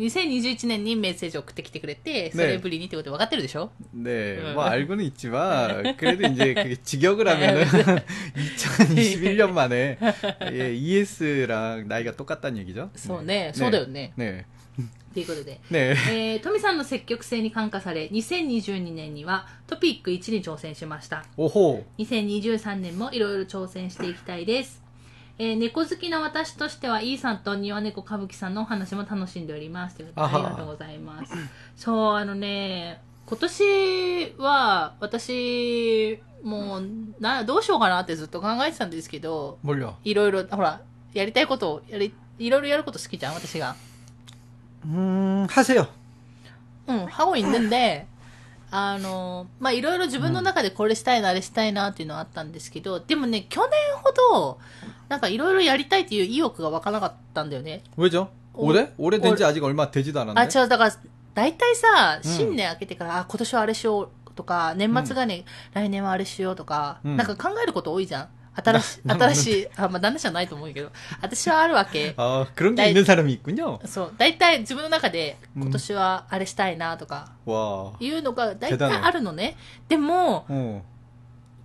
2021年にメッセージを送ってきてくれて、それぶりにってこと分かってるでしょ 네, 응. 뭐 알고는 있지만 그래도 이제 그게 직역을 하면은 2021년 만에 예, ES랑 나이가 똑같다는 얘기죠. そうね、そうだよね。 네, ということで。 네, えー、トミさんの積極性に感化され、2022年にはトピック1に挑戦しました。 오호, 2023年もいろいろ挑戦していきたいです。 えー、猫好きな私としては、イーさんと庭猫歌舞伎さんのお話も楽しんでおります。ということで、ありがとうございます。そう、あのね、今年は、私、もう、な、どうしようかなってずっと考えてたんですけど、いろいろ、ほら、やりたいことを、やり、いろいろやること好きじゃん、私が。うん、はせよ。うん、ハロウんで、あの、まあ、いろいろ自分の中でこれしたいな、あれしたいなっていうのはあったんですけど、でもね、去年ほど、なんかいろいろやりたいっていう意欲が湧かなかったんだよね。 왜죠? 어, 올해? 올해 된 지 아직 얼마 되지도 あ、 않았는데. 違う、だから、大体さ、うん新年明けてから、あ、今年はあれしようとか、年末がね、来年はあれしようとか、うんなんか考えること多いじゃん。 新しい、な新しい、あ、まあ、旦那じゃないと思うけど、私はあるわけ。 아, 그런 게 나- 있는 사람이 있군요. そう、大体自分の中で、うん今年はあれしたいなとか、 와. いうのが大手だね体あるのね。でも、 어.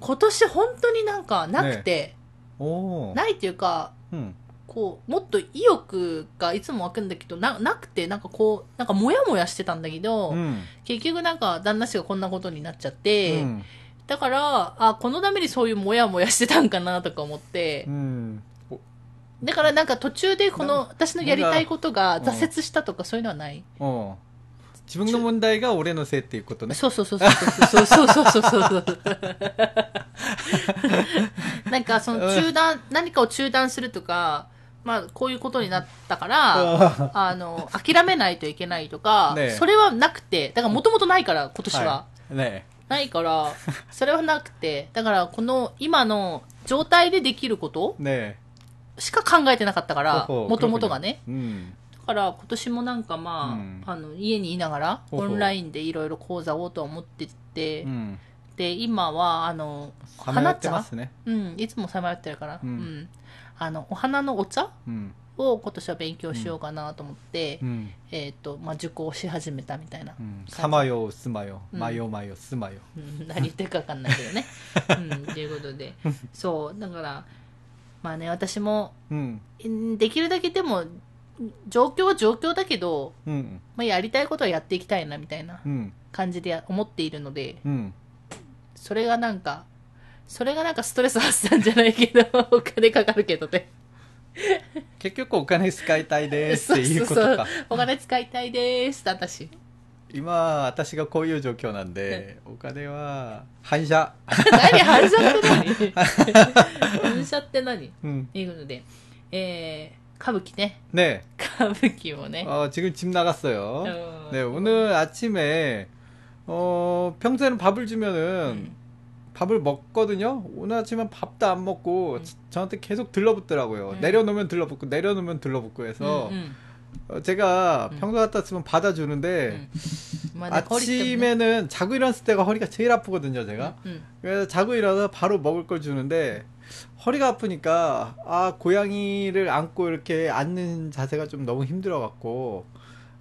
今年本当になんかなくて、 오. ないっていうか、 음. こう、もっと意欲がいつも湧くんだけど、な、なくて、なんかこう、なんかもやもやしてたんだけど、 음. 結局なんか旦那氏がこんなことになっちゃって、 음. だから、あ、このためにそういうもやもやしてたんかなとか思って、うん、だからなんか途中でこの私のやりたいことが挫折したとかそういうのはない、うん、自分の問題が俺のせいっていうことね。そうそうそうそうそうそうそうそうそう。なんかその中断、何かを中断するとか、まあこういうことになったから、あの、諦めないといけないとか、ね、それはなくて、だからもともとないから今年は。ねないから、それはなくて、だからこの今の状態でできることしか考えてなかったから、もともとがね。だから今年もなんかまあ、あの家にいながらオンラインでいろいろ講座をと思ってて、で、今はあの、花茶、うん、いつもさまよってるから、うん、あの、お花のお茶、うん。を今年は勉強しようかなと思って、うん、えーとまあ、受講し始めたみたいなさまようすまよう。まよまよすまよ、う、何言ってるか分かんないけどね。うん、いうことで。そう。だからまあね私も、うん、できるだけでも状況は状況だけど、うん、まあ、やりたいことはやっていきたいなみたいな感じで思っているので、うん、それがなんかそれがなんかストレス発散じゃないけどお金かかるけどね。結局お金使いたいですっていうことか。お金使いたいですって私。今、私がこういう状況なんで、お金は反射。何反射って何反射って何 음. ということで、えー、歌舞伎ね。 네. 歌舞伎もね。 어, 지금 집 나갔어요. 어. 네, 오늘 아침에, 어, 평소에는 밥을 주면은, 음. 밥을 먹거든요. 오늘 아침은 밥도 안 먹고 음. 저한테 계속 들러붙더라고요. 음. 내려놓으면 들러붙고 내려놓으면 들러붙고 해서 음, 어, 제가 평소 같다 으면 받아주는데 아침에는 자고 일어났을 때가 허리가 제일 아프거든요. 제가 그래서 자고 일어나서 바로 먹을 걸 주는데 허리가 아프니까 아 고양이를 안고 이렇게 앉는 자세가 좀 너무 힘들어 갖고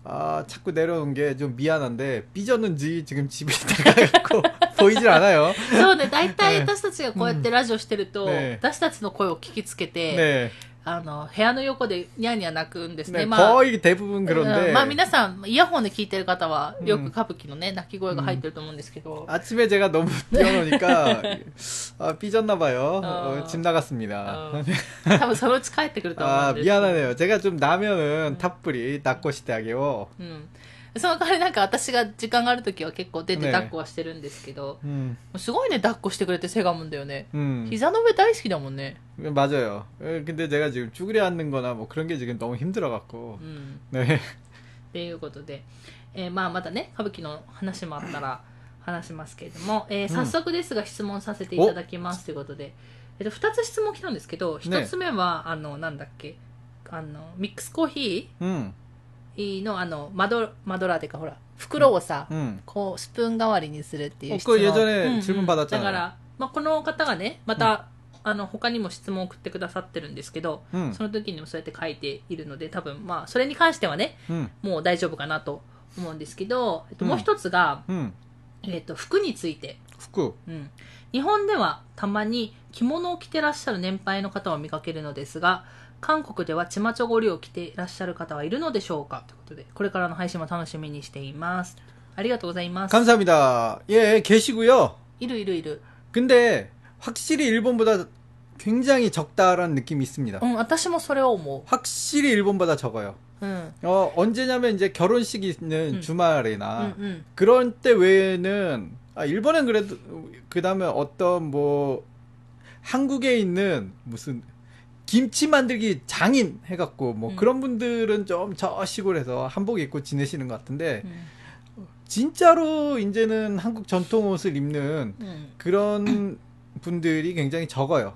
아 자꾸 내려놓은 게 좀 미안한데 삐졌는지 지금 집에 들어가고 보이질 않아요. そうね、大体ね私たちがこうやってラジオしてると、ね私たちの声を聞きつけて、 네. あの、部屋の横でニャーニャー泣くんですね。 네, まあ、 거의 대부분 う 그런데, んまあ皆さん、イヤホンで聞いてる方は、ようんく歌舞伎のね、泣き声が入ってると思うんですけど、 아침에 제가 너무 뛰어노니까, 아, 삐졌나봐요. 어. 어, 집 나갔습니다. うん多分そのうち帰ってくると思う 아, んです。 미안하네요. 제가 좀 나면은 탑불이 닦고してあげようん。 その代わりなんか私が時間があるときは結構出てね抱っこはしてるんですけど、 우. 음, すごいね、抱っこしてくれてセガムんだよね。 음. 膝の上大好きだもんね。 맞아요. 에, 근데 제가 지금 쭈그려 앉는 거나 뭐 그런 게 지금 너무 힘들어갖고. うん。 네. っていうことで、えーまあまたね、歌舞伎の話もあったら話しますけれども、えー早速ですが質問させていただきますということで、えっと、2つ質問来たんですけど、1つ目は、あの、なんだっけ、あの、ミックスコーヒ 음, ー のあのマドマドラーっていうかほら袋をさ、うん、こうスプーン代わりにするっていう質問、う、だから、まあ、この方がねまた、あの他にも質問を送ってくださってるんですけど、その時にもそうやって書いているので多分まあそれに関してはね、もう大丈夫かなと思うんですけど、えっと、もう一つが、えっと、服について。服、うん、日本ではたまに着物を着てらっしゃる年配の方を見かけるのですが韓国ではチマチョゴリを着ていらっしゃる方はいるのでしょうかということで、これからの配信も楽しみにしています。ありがとうございます。 감사합니다. 예, 계시고요. いるいるいる。 근데 확실히 일본보다 굉장히 적다라는 느낌이 있습니다. うん、私もそれを思う。 확실히 일본보다 적어요. うん。 어, 언제냐면 이제 결혼식이 있는 음. 주말이나 うんうん。 그런 때 외에는 아, 일본은 그래도 그다음에 어떤 뭐 한국에 있는 무슨 김치 만들기 장인 해갖고 뭐 음. 그런 분들은 좀 저 시골에서 한복 입고 지내시는 것 같은데 음. 진짜로 이제는 한국 전통 옷을 입는 음. 그런 분들이 굉장히 적어요.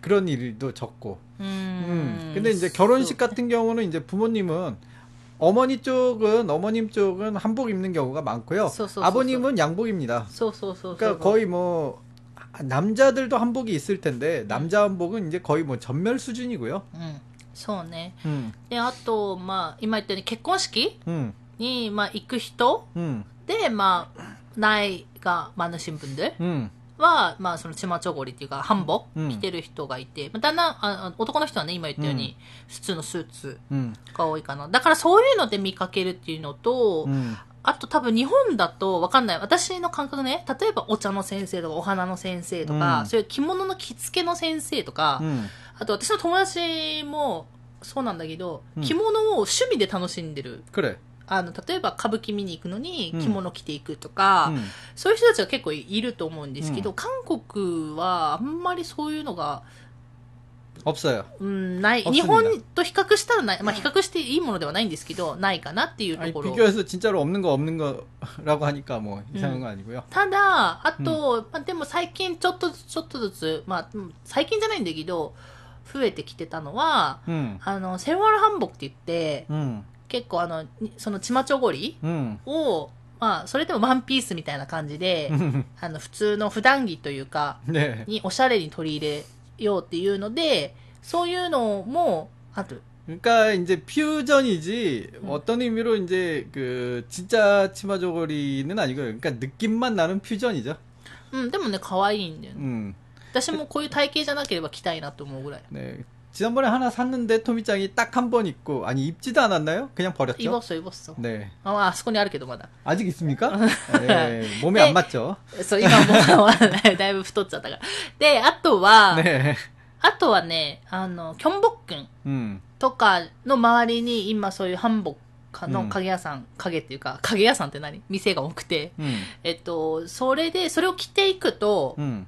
그런 일도 적고. 음. 음. 근데 이제 결혼식 같은 경우는 이제 부모님은 어머니 쪽은 어머님 쪽은 한복 입는 경우가 많고요. 아버님은 양복입니다. 그러니까 거의 뭐 남자들도 한복이 있을 텐데 남자 한복은 이제 거의 뭐 전멸 수준이고요. うん。そうね。 음. で、あと、まあ、今言ったように結婚式 음. に、まあ、行く人 음. で、まあ、나이가 많으신 분들 음. は、まあ、その、チマチョゴリっていうか、한복 うん着てる人がいて、まあ、だんだん、ああ男の人はね、今言ったように、普通のスーツ 음. が多いかな。だからそういうので見かけるっていうのと、 음. あと多分日本だとわかんない。私の感覚ね、例えばお茶の先生とかお花の先生とか、うん、そういう着物の着付けの先生とか、うん、あと私の友達もそうなんだけど、うん、着物を趣味で楽しんでる。あの、例えば歌舞伎見に行くのに着物着ていくとか、うん、そういう人たちが結構いると思うんですけど、うん、韓国はあんまりそういうのが、 없어요. うん、ない。あ日本そうなんと比較したらない。まあ比較していいものではないんですけど、ないかなっていうと 아니 ころ。 비교해서 진짜로 없는 거 없는 거라고 하니까 뭐 이상한 음. 거 아니고요. ただ、あと、まあ、でも最近ちょっとずつ、ちょっとずつ、まあ、うん最近じゃないんだけど、増えてきてたのは、 음. あの、セルワルハンボクって言って、 음. 結構あの、にそのチマチョゴリ 음. を、まあ、それでもワンピースみたいな感じで、あの、普通の普段着というか、 네. におしゃれに取り入れ ようっていうので、そういうのも、あと、 그러니까 이제 퓨전이지 음. 어떤 의미로 이제 그 진짜 치마조거리는 아니고요. 그러니까 느낌만 나는 퓨전이죠. うん、でもね、可愛いんだよね。 음. 私もこういう体型じゃなければ着たいなと思うぐらい。 네. 지난번에 하나 샀는데 토미짱이 딱 한 번 입고 아니 입지도 않았나요? 그냥 버렸죠. イボッソ、イボッソ。 네. あ、あそこにあるけどまだ。 아직 있습니까? 네. 몸에 네. 안 맞죠. そう、今もう、だいぶ太っちゃったから。で、あとは、 네. あとはね、あの、キョンボックン 음. とかの周りに今そういうハンボックのうん影屋さん、影っていうか、影屋さんって何店が多くて、 음. えっと、それで、それを着ていくと、 음.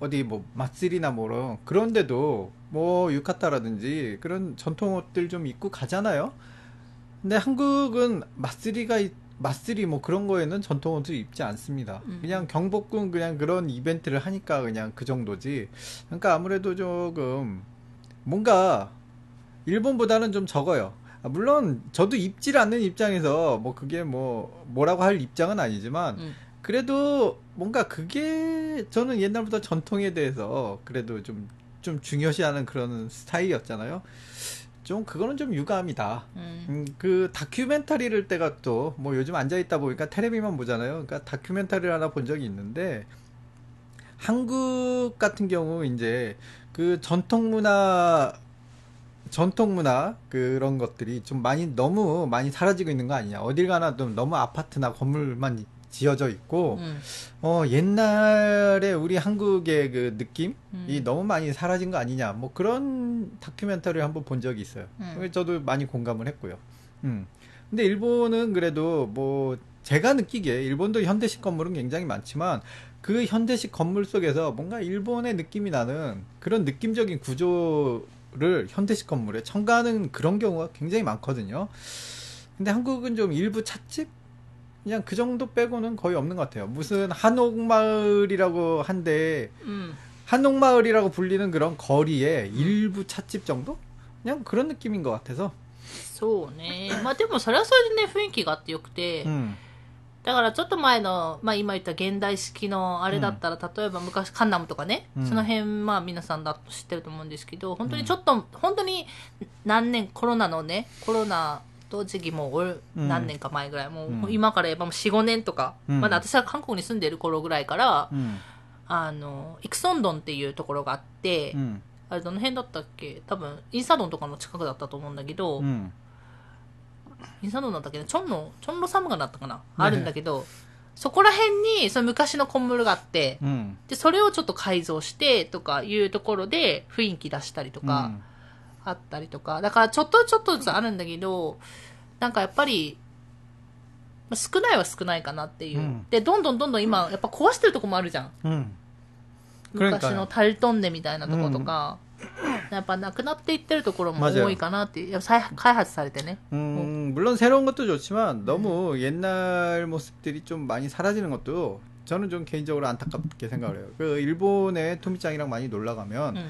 어디 뭐 맛들이나 뭐로 그런데도 뭐 유카타라든지 그런 전통 옷들 좀 입고 가잖아요. 근데 한국은 맛들이가 맛들이 뭐 그런 거에는 전통 옷을 입지 않습니다. 음. 그냥 경복궁 그냥 그런 이벤트를 하니까 그냥 그 정도지. 그러니까 아무래도 조금 뭔가 일본보다는 좀 적어요. 아, 물론 저도 입질 않는 입장에서 뭐 그게 뭐 뭐라고 할 입장은 아니지만 うん。 그래도 뭔가 그게 저는 옛날부터 전통에 대해서 그래도 좀, 좀 중요시하는 그런 스타일이었잖아요. 좀 그거는 좀 유감이다. うん。 음, 그 다큐멘터리를 때가 또 뭐 요즘 앉아 있다 보니까 테레비만 보잖아요. 그러니까 다큐멘터리를 하나 본 적이 있는데 한국 같은 경우 이제 그 전통 문화 전통 문화 그런 것들이 좀 많이 너무 많이 사라지고 있는 거 아니냐. 어딜 가나 좀 너무 아파트나 건물만 지어져 있고 うん。어 옛날에 우리 한국의 그 느낌이 음. 너무 많이 사라진 거 아니냐. 뭐 그런 다큐멘터리를 한번 본 적이 있어요. 음. 저도 많이 공감을 했고요. 음. 근데 일본은 그래도 뭐 제가 느끼기에 일본도 현대식 건물은 굉장히 많지만 그 현대식 건물 속에서 뭔가 일본의 느낌이 나는 그런 느낌적인 구조를 현대식 건물에 첨가하는 그런 경우가 굉장히 많거든요. 근데 한국은 좀 일부 찻집 그냥 그 정도 빼고는 거의 없는 것 같아요. 무슨 한옥마을이라고 한데 うん。 한옥마을이라고 불리는 그런 거리에 일부 찻집 정도? 그냥 그런 느낌인 것 같아서. そうね。まあでもそれはそれでね、雰囲気があってよくて、 음. だからちょっと前の、まあ今言った現代式のあれだったら、例えば昔カンナムとかね、うんその辺まあ皆さんだと知ってると思うんですけど、本当にちょっと、本当に何年コロナのね、コロナ 同時期もう何年か前ぐらい、もう今から言えばもう45年とか、うん。まだ私は韓国に住んでる頃ぐらいから、うん。あのイクソンドンっていうところがあって、うん。あれどの辺だったっけ？多分インサドンとかの近くだったと思うんだけど、うん。インサドンだったっけ？なチョンロチョンロサムガだったかな、あるんだけどそこら辺にその昔のコンムルがあって、うん。でそれをちょっと改造してとかいうところで雰囲気出したりとか、あったりとか、だからちょっとちょっとずつあるんだけど、なんかやっぱり、まあ少ないは少ないかなっていう。うんで、どんどんどんどん今、やっぱ壊してるとこもあるじゃん。うん。うん。그러니까요 昔のタルトンネみたいなとことか、やっぱなくなっていってるところも 맞아요 多いかなっていう。やっぱ再開発されてね。 음, 물론 새로운 것도 좋지만 너무 옛날 모습들이 좀 많이 사라지는 것도 저는 좀 개인적으로 안타깝게 생각을 해요. 그 일본에 토미짱이랑 많이 놀러 가면 うん。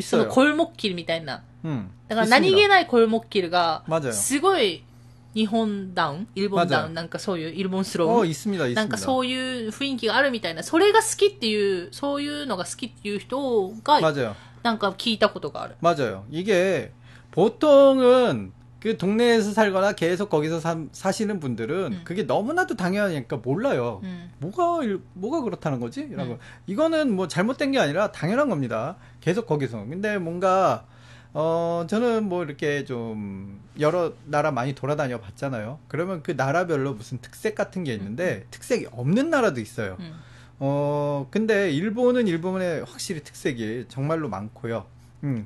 その 있어요. コルモッキルみたいな。 음, だから何気 있습니다. ないコルモッキルが、 맞아요. すごい日本ダウン일본다운 맞아요 なんかそういう、イルボンスロ 어 ー 있습니다, なんか 있습니다. そういう雰囲気があるみたいな。それが好きっていう、そういうのが好きっていう人が、 맞아요. なんか聞いたことがある。 맞아요. 이게 보통은 그 동네에서 살거나 계속 거기서 사, 사시는 분들은 음. 그게 너무나도 당연하니까 몰라요. 음. 뭐가 뭐가 그렇다는 거지? 라고 음. 이거는 뭐 잘못된 게 아니라 당연한 겁니다. 계속 거기서. 근데 뭔가 어 저는 뭐 이렇게 좀 여러 나라 많이 돌아다녀 봤잖아요. 그러면 그 나라별로 무슨 특색 같은 게 있는데 음, 음. 특색이 없는 나라도 있어요. 음. 어 근데 일본은 일본의 확실히 특색이 정말로 많고요. 음,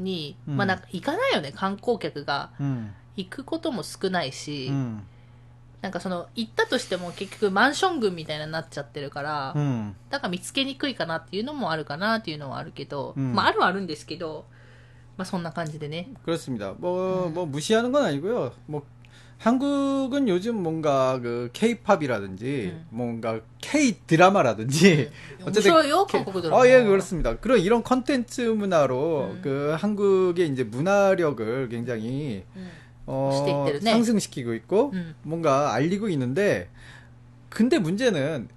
に、うんまあなんか行かないよね、観光客が。 음, 行くことも少ないし、 음, なんかその、行ったとしても結局マンション群みたいになっちゃってるから、 음, だから見つけにくいかなっていうのもあるかなっていうのはあるけど、うんまああるはあるんですけど、まあそんな感じでね。 그렇습니다. 뭐, 뭐 무시하는 건 아니고요. 뭐 한국은 요즘 뭔가 그 K-팝이라든지 음. 뭔가 K 드라마라든지 어쨌든 무서워요, K- 한국 드라마. 어, 예, 그렇습니다. 그런 이런 컨텐츠 문화로 음. 그 한국의 이제 문화력을 굉장히 うん 어. 상승시키고 있고 음. 뭔가 알리고 있는데 근데 문제는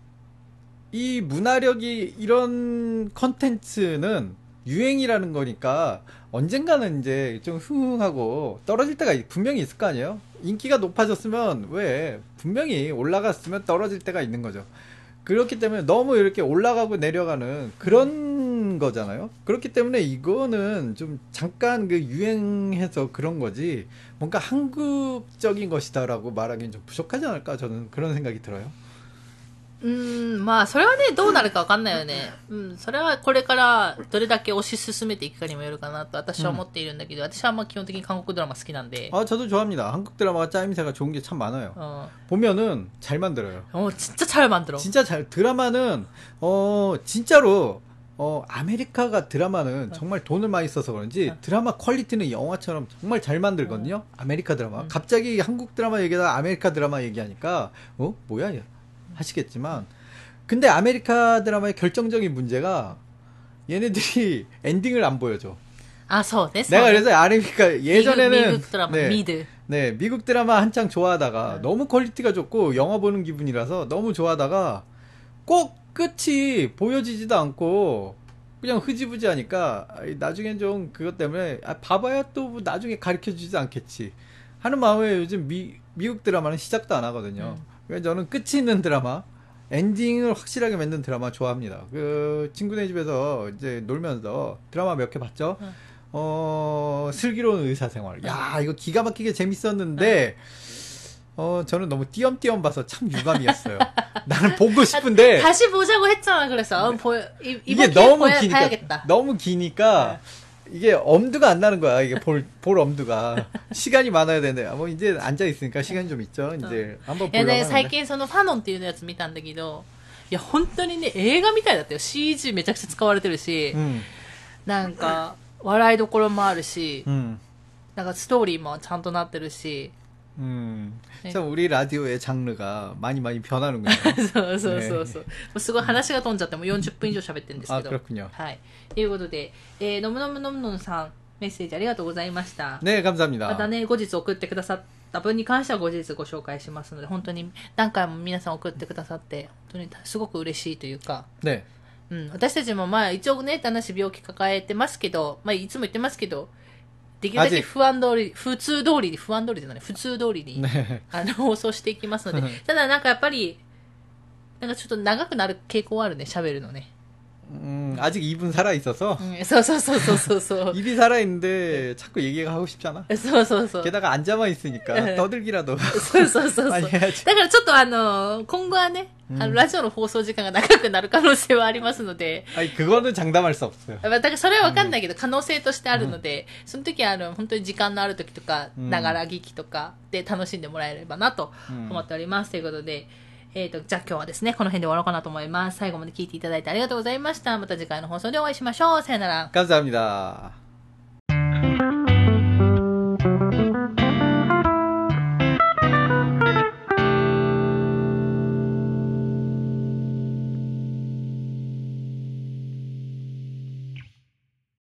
이 문화력이 이런 컨텐츠는 유행이라는 거니까 언젠가는 이제 좀 흥흥하고 떨어질 때가 분명히 있을 거 아니에요? 인기가 높아졌으면 왜 분명히 올라갔으면 떨어질 때가 있는 거죠. 그렇기 때문에 너무 이렇게 올라가고 내려가는 그런 거잖아요. 그렇기 때문에 이거는 좀 잠깐 그 유행해서 그런 거지 뭔가 한국적인 것이다라고 말하기는 좀 부족하지 않을까 저는 그런 생각이 들어요. うーん、まあ、それはね、どうなるかわかんないよね。うん、それはこれからどれだけ推し進めていくかにもよるかなと私は思っているんだけど、私はまあ基本的に韓国ドラマ好きなんで。 아 저도 좋아합니다. 한국 드라마가 짜임새가 좋은 게 참 많아요. うん。 보면은 잘 만들어요. 어, 진짜 잘 만들어. 진짜 잘 드라마는 어 진짜로 어 아메리카가 드라마는 정말 돈을 많이 써서 그런지 드라마 퀄리티는 영화처럼 정말 잘 만들거든요. 아메리카 드라마. 음. 갑자기 한국 드라마 얘기하다 아메리카 드라마 얘기하니까 어 뭐야 얘 하시겠지만 근데 아메리카 드라마의 결정적인 문제가 얘네들이 엔딩을 안 보여줘. 아, 서 내가 그래서 아메리카 그러니까 예전에는 미국, 미국 드라마 네, 미드. 네, 미국 드라마 한창 좋아하다가 음. 너무 퀄리티가 좋고 영화 보는 기분이라서 너무 좋아하다가 꼭 끝이 보여지지도 않고 그냥 흐지부지하니까 나중엔 좀 그것 때문에 아, 봐봐야 또 나중에 가르쳐 주지도 않겠지 하는 마음에 요즘 미, 미국 드라마는 시작도 안 하거든요. 음. 그래서 저는 끝이 있는 드라마 엔딩을 확실하게 맺는 드라마 좋아합니다. 그 친구네 집에서 이제 놀면서 드라마 몇 개 봤죠. 응. 어 슬기로운 의사생활. 야 이거 기가 막히게 재밌었는데 어, 저는 너무 띄엄띄엄 봐서 참 유감이었어요. 나는 보고 싶은데 다시 보자고 했잖아. 그래서 어, 보, 이, 이게 너무 기니까 봐야겠다. 너무 기니까 이게 엄두가 안 나는 거야. 이게 볼, 볼 엄두가 시간이 많아야 되는데 아, 뭐 이제 앉아 있으니까 시간이 좀 있죠. 이제 한번 いや 보려고 ね、最 하는데. 近そのファノンっていうやつ見たんだけど、いや、本当にね、映画みたいだったよ。CG めちゃくちゃ使われてるし、 음, なんか、笑いどころもあるし、 음, なんかストーリーもちゃんとなってるし、 음. 네. 참 우리 라디오의 장르가 많이 많이 변하는군요. そうそうそうそう。もうすごい話が飛んじゃってもう40分以上喋ってるんですあ、けど。 그렇군요. はい。ということで、えー、のむのむのむのむさん、メッセージありがとうございました。 네, 감사합니다. またね、後日送ってくださった分に関しては後日ご紹介しますので、本当に何回も皆さん送ってくださって、本当にすごく嬉しいというか、 네. うん、私たちもまあ一応ね、旦那氏病気抱えてますけど、まあいつも言ってますけど、 できるだけ 아직 不安通り、普通通りに、不安通りじゃない、普通通りに、 네. あの、放送していきますのでうん、ただなんかやっぱり、なんかちょっと長くなる傾向はあるね、喋るのね。 음, 아직 입은 살아 있어서 うん、そうそうそうそうそうそう。 입이 살아 있는데 자꾸 얘기가 하고 싶잖아. そうそうそう。 게다가 앉아만 있으니까 네. 떠들기라도 そうそうそうそう。많이 だ 해야지. からちょっとあの、今後はね、 あの、ラジオの放送時間が長くなる可能性はありますので、 아니 그거는 장담할 수 없어요. まあだからそれはわかんないけど、可能性としてあるので、その時はあの、本当に時間のある時とか、うんながら聞きとかで楽しんでもらえればなとうん思っております。ということで、えっ、と、じゃあ今日はですね、この辺で終わろうかなと思います。最後まで聞いていただいてありがとうございました。また次回の放送でお会いしましょう。さよなら。 감사합니다.